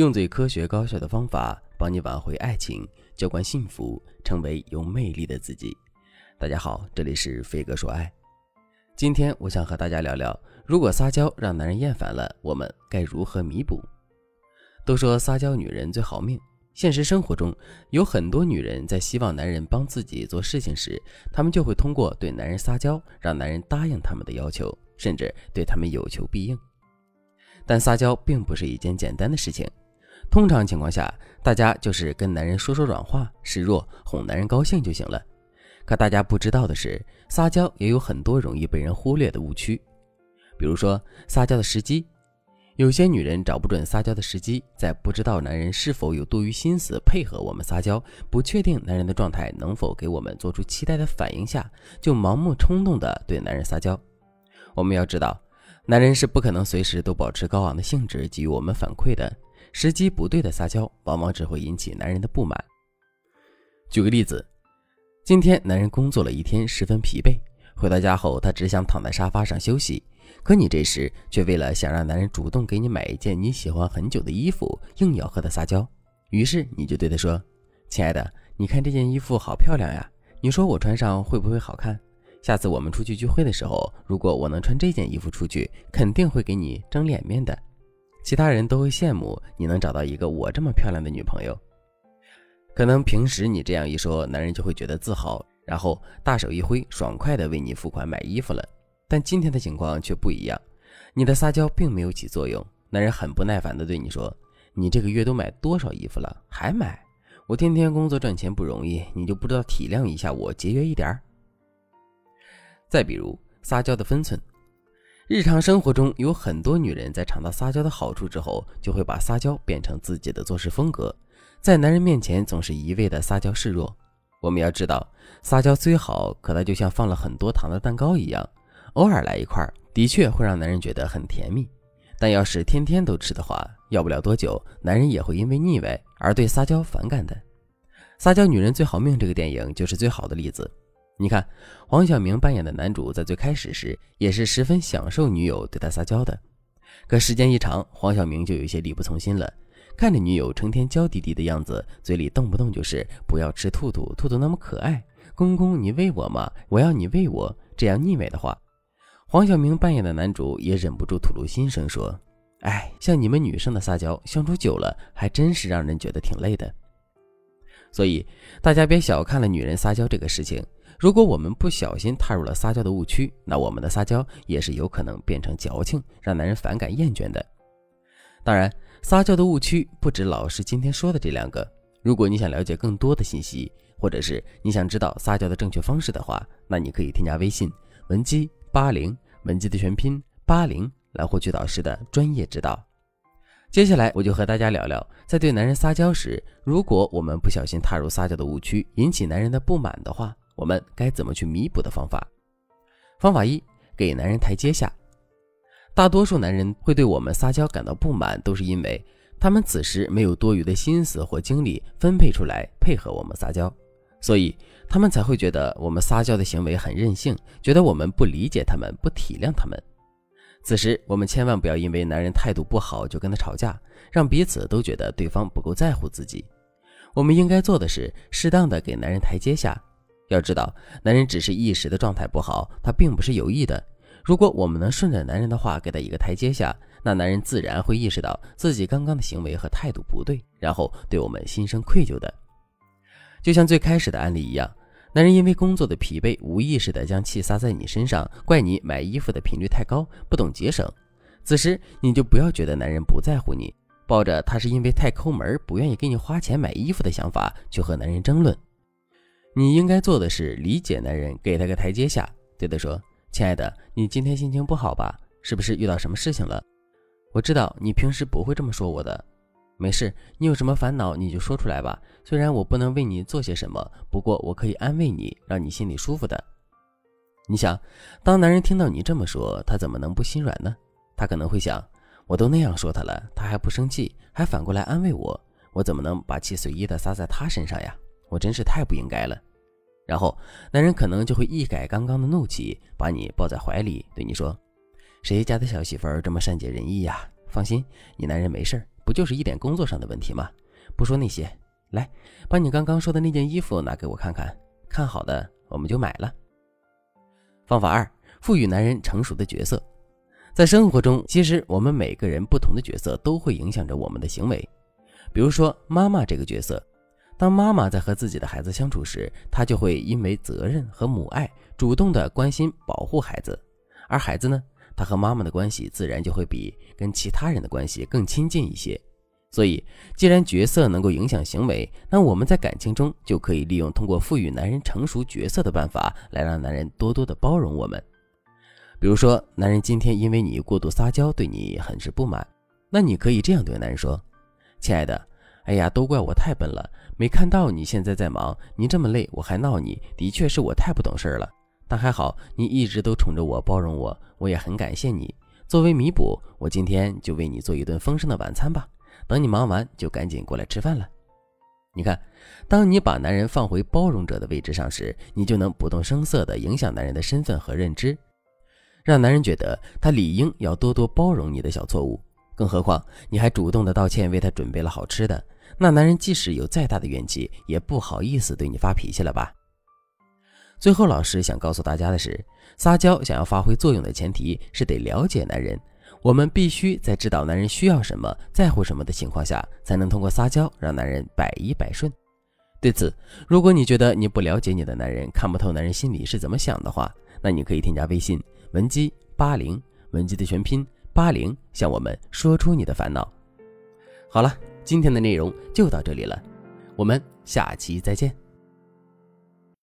用最科学高效的方法帮你挽回爱情，浇灌幸福，成为有魅力的自己。大家好，这里是飞哥说爱。今天我想和大家聊聊，如果撒娇让男人厌烦了，我们该如何弥补？都说撒娇女人最好命，现实生活中有很多女人在希望男人帮自己做事情时，她们就会通过对男人撒娇，让男人答应他们的要求，甚至对他们有求必应。但撒娇并不是一件简单的事情。通常情况下，大家就是跟男人说说软话，示弱，哄男人高兴就行了。可大家不知道的是，撒娇也有很多容易被人忽略的误区。比如说，撒娇的时机，有些女人找不准撒娇的时机，在不知道男人是否有多余心思配合我们撒娇，不确定男人的状态能否给我们做出期待的反应下，就盲目冲动的对男人撒娇。我们要知道，男人是不可能随时都保持高昂的兴致给予我们反馈的。时机不对的撒娇，往往只会引起男人的不满。举个例子，今天男人工作了一天，十分疲惫，回到家后，他只想躺在沙发上休息。可你这时却为了想让男人主动给你买一件你喜欢很久的衣服，硬要和他撒娇。于是你就对他说：“亲爱的，你看这件衣服好漂亮呀，你说我穿上会不会好看？下次我们出去聚会的时候，如果我能穿这件衣服出去，肯定会给你争脸面的。”其他人都会羡慕你能找到一个我这么漂亮的女朋友。可能平时你这样一说，男人就会觉得自豪，然后大手一挥，爽快的为你付款买衣服了。但今天的情况却不一样，你的撒娇并没有起作用，男人很不耐烦的对你说：“你这个月都买多少衣服了，还买？我天天工作赚钱不容易，你就不知道体谅一下我，节约一点儿再比如撒娇的分寸。日常生活中有很多女人在尝到撒娇的好处之后，就会把撒娇变成自己的做事风格，在男人面前总是一味的撒娇示弱。我们要知道，撒娇虽好，可它就像放了很多糖的蛋糕一样，偶尔来一块，的确会让男人觉得很甜蜜。但要是天天都吃的话，要不了多久，男人也会因为腻味而对撒娇反感的。撒娇女人最好命这个电影就是最好的例子。你看，黄晓明扮演的男主在最开始时也是十分享受女友对他撒娇的，可时间一长，黄晓明就有些力不从心了。看着女友成天娇滴滴的样子，嘴里动不动就是“不要吃兔兔，兔兔那么可爱，公公你喂我嘛，我要你喂我”这样腻歪的话，黄晓明扮演的男主也忍不住吐露心声说：“哎，像你们女生的撒娇，相处久了还真是让人觉得挺累的。”所以大家别小看了女人撒娇这个事情。如果我们不小心踏入了撒娇的误区，那我们的撒娇也是有可能变成矫情，让男人反感厌倦的。当然，撒娇的误区不止老师今天说的这两个。如果你想了解更多的信息，或者是你想知道撒娇的正确方式的话，那你可以添加微信文姬八零，文姬的全拼八零，来获取导师的专业指导。接下来我就和大家聊聊，在对男人撒娇时，如果我们不小心踏入撒娇的误区，引起男人的不满的话。我们该怎么去弥补的方法？方法一，给男人台阶下。大多数男人会对我们撒娇感到不满，都是因为他们此时没有多余的心思或精力分配出来配合我们撒娇，所以他们才会觉得我们撒娇的行为很任性，觉得我们不理解他们，不体谅他们。此时，我们千万不要因为男人态度不好就跟他吵架，让彼此都觉得对方不够在乎自己。我们应该做的是适当的给男人台阶下。要知道，男人只是一时的状态不好，他并不是有意的。如果我们能顺着男人的话给他一个台阶下，那男人自然会意识到自己刚刚的行为和态度不对，然后对我们心生愧疚的。就像最开始的案例一样，男人因为工作的疲惫，无意识的将气撒在你身上，怪你买衣服的频率太高，不懂节省。此时你就不要觉得男人不在乎你，抱着他是因为太抠门，不愿意给你花钱买衣服的想法去和男人争论。你应该做的是理解男人，给他个台阶下，对他说：“亲爱的，你今天心情不好吧？是不是遇到什么事情了？我知道你平时不会这么说我的，没事，你有什么烦恼你就说出来吧。虽然我不能为你做些什么，不过我可以安慰你，让你心里舒服的。你想，当男人听到你这么说，他怎么能不心软呢？他可能会想：我都那样说他了，他还不生气，还反过来安慰我，我怎么能把气随意的撒在他身上呀？”我真是太不应该了，然后男人可能就会一改刚刚的怒气，把你抱在怀里，对你说：“谁家的小媳妇儿这么善解人意呀？放心，你男人没事儿不就是一点工作上的问题吗？不说那些，来，把你刚刚说的那件衣服拿给我看看，看好的我们就买了。方法二：赋予男人成熟的角色。在生活中，其实我们每个人不同的角色都会影响着我们的行为。比如说妈妈这个角色，当妈妈在和自己的孩子相处时，她就会因为责任和母爱，主动的关心保护孩子；而孩子呢，他和妈妈的关系自然就会比跟其他人的关系更亲近一些。所以，既然角色能够影响行为，那我们在感情中就可以利用通过赋予男人成熟角色的办法，来让男人多多的包容我们。比如说，男人今天因为你过度撒娇，对你很是不满，那你可以这样对男人说：“亲爱的，哎呀，都怪我太笨了，没看到你现在在忙，你这么累我还闹你，的确是我太不懂事儿了。但还好，你一直都宠着我，包容我，我也很感谢你。作为弥补，我今天就为你做一顿丰盛的晚餐吧。”等你忙完，就赶紧过来吃饭了。你看，当你把男人放回包容者的位置上时，你就能不动声色地影响男人的身份和认知，让男人觉得他理应要多多包容你的小错误。更何况你还主动的道歉，为他准备了好吃的，那男人即使有再大的怨气，也不好意思对你发脾气了吧？最后，老师想告诉大家的是，撒娇想要发挥作用的前提是得了解男人。我们必须在知道男人需要什么、在乎什么的情况下，才能通过撒娇让男人百依百顺。对此，如果你觉得你不了解你的男人，看不透男人心里是怎么想的话，那你可以添加微信文姬八零，文姬的全拼八零，向我们说出你的烦恼。好了，今天的内容就到这里了，我们下期再见。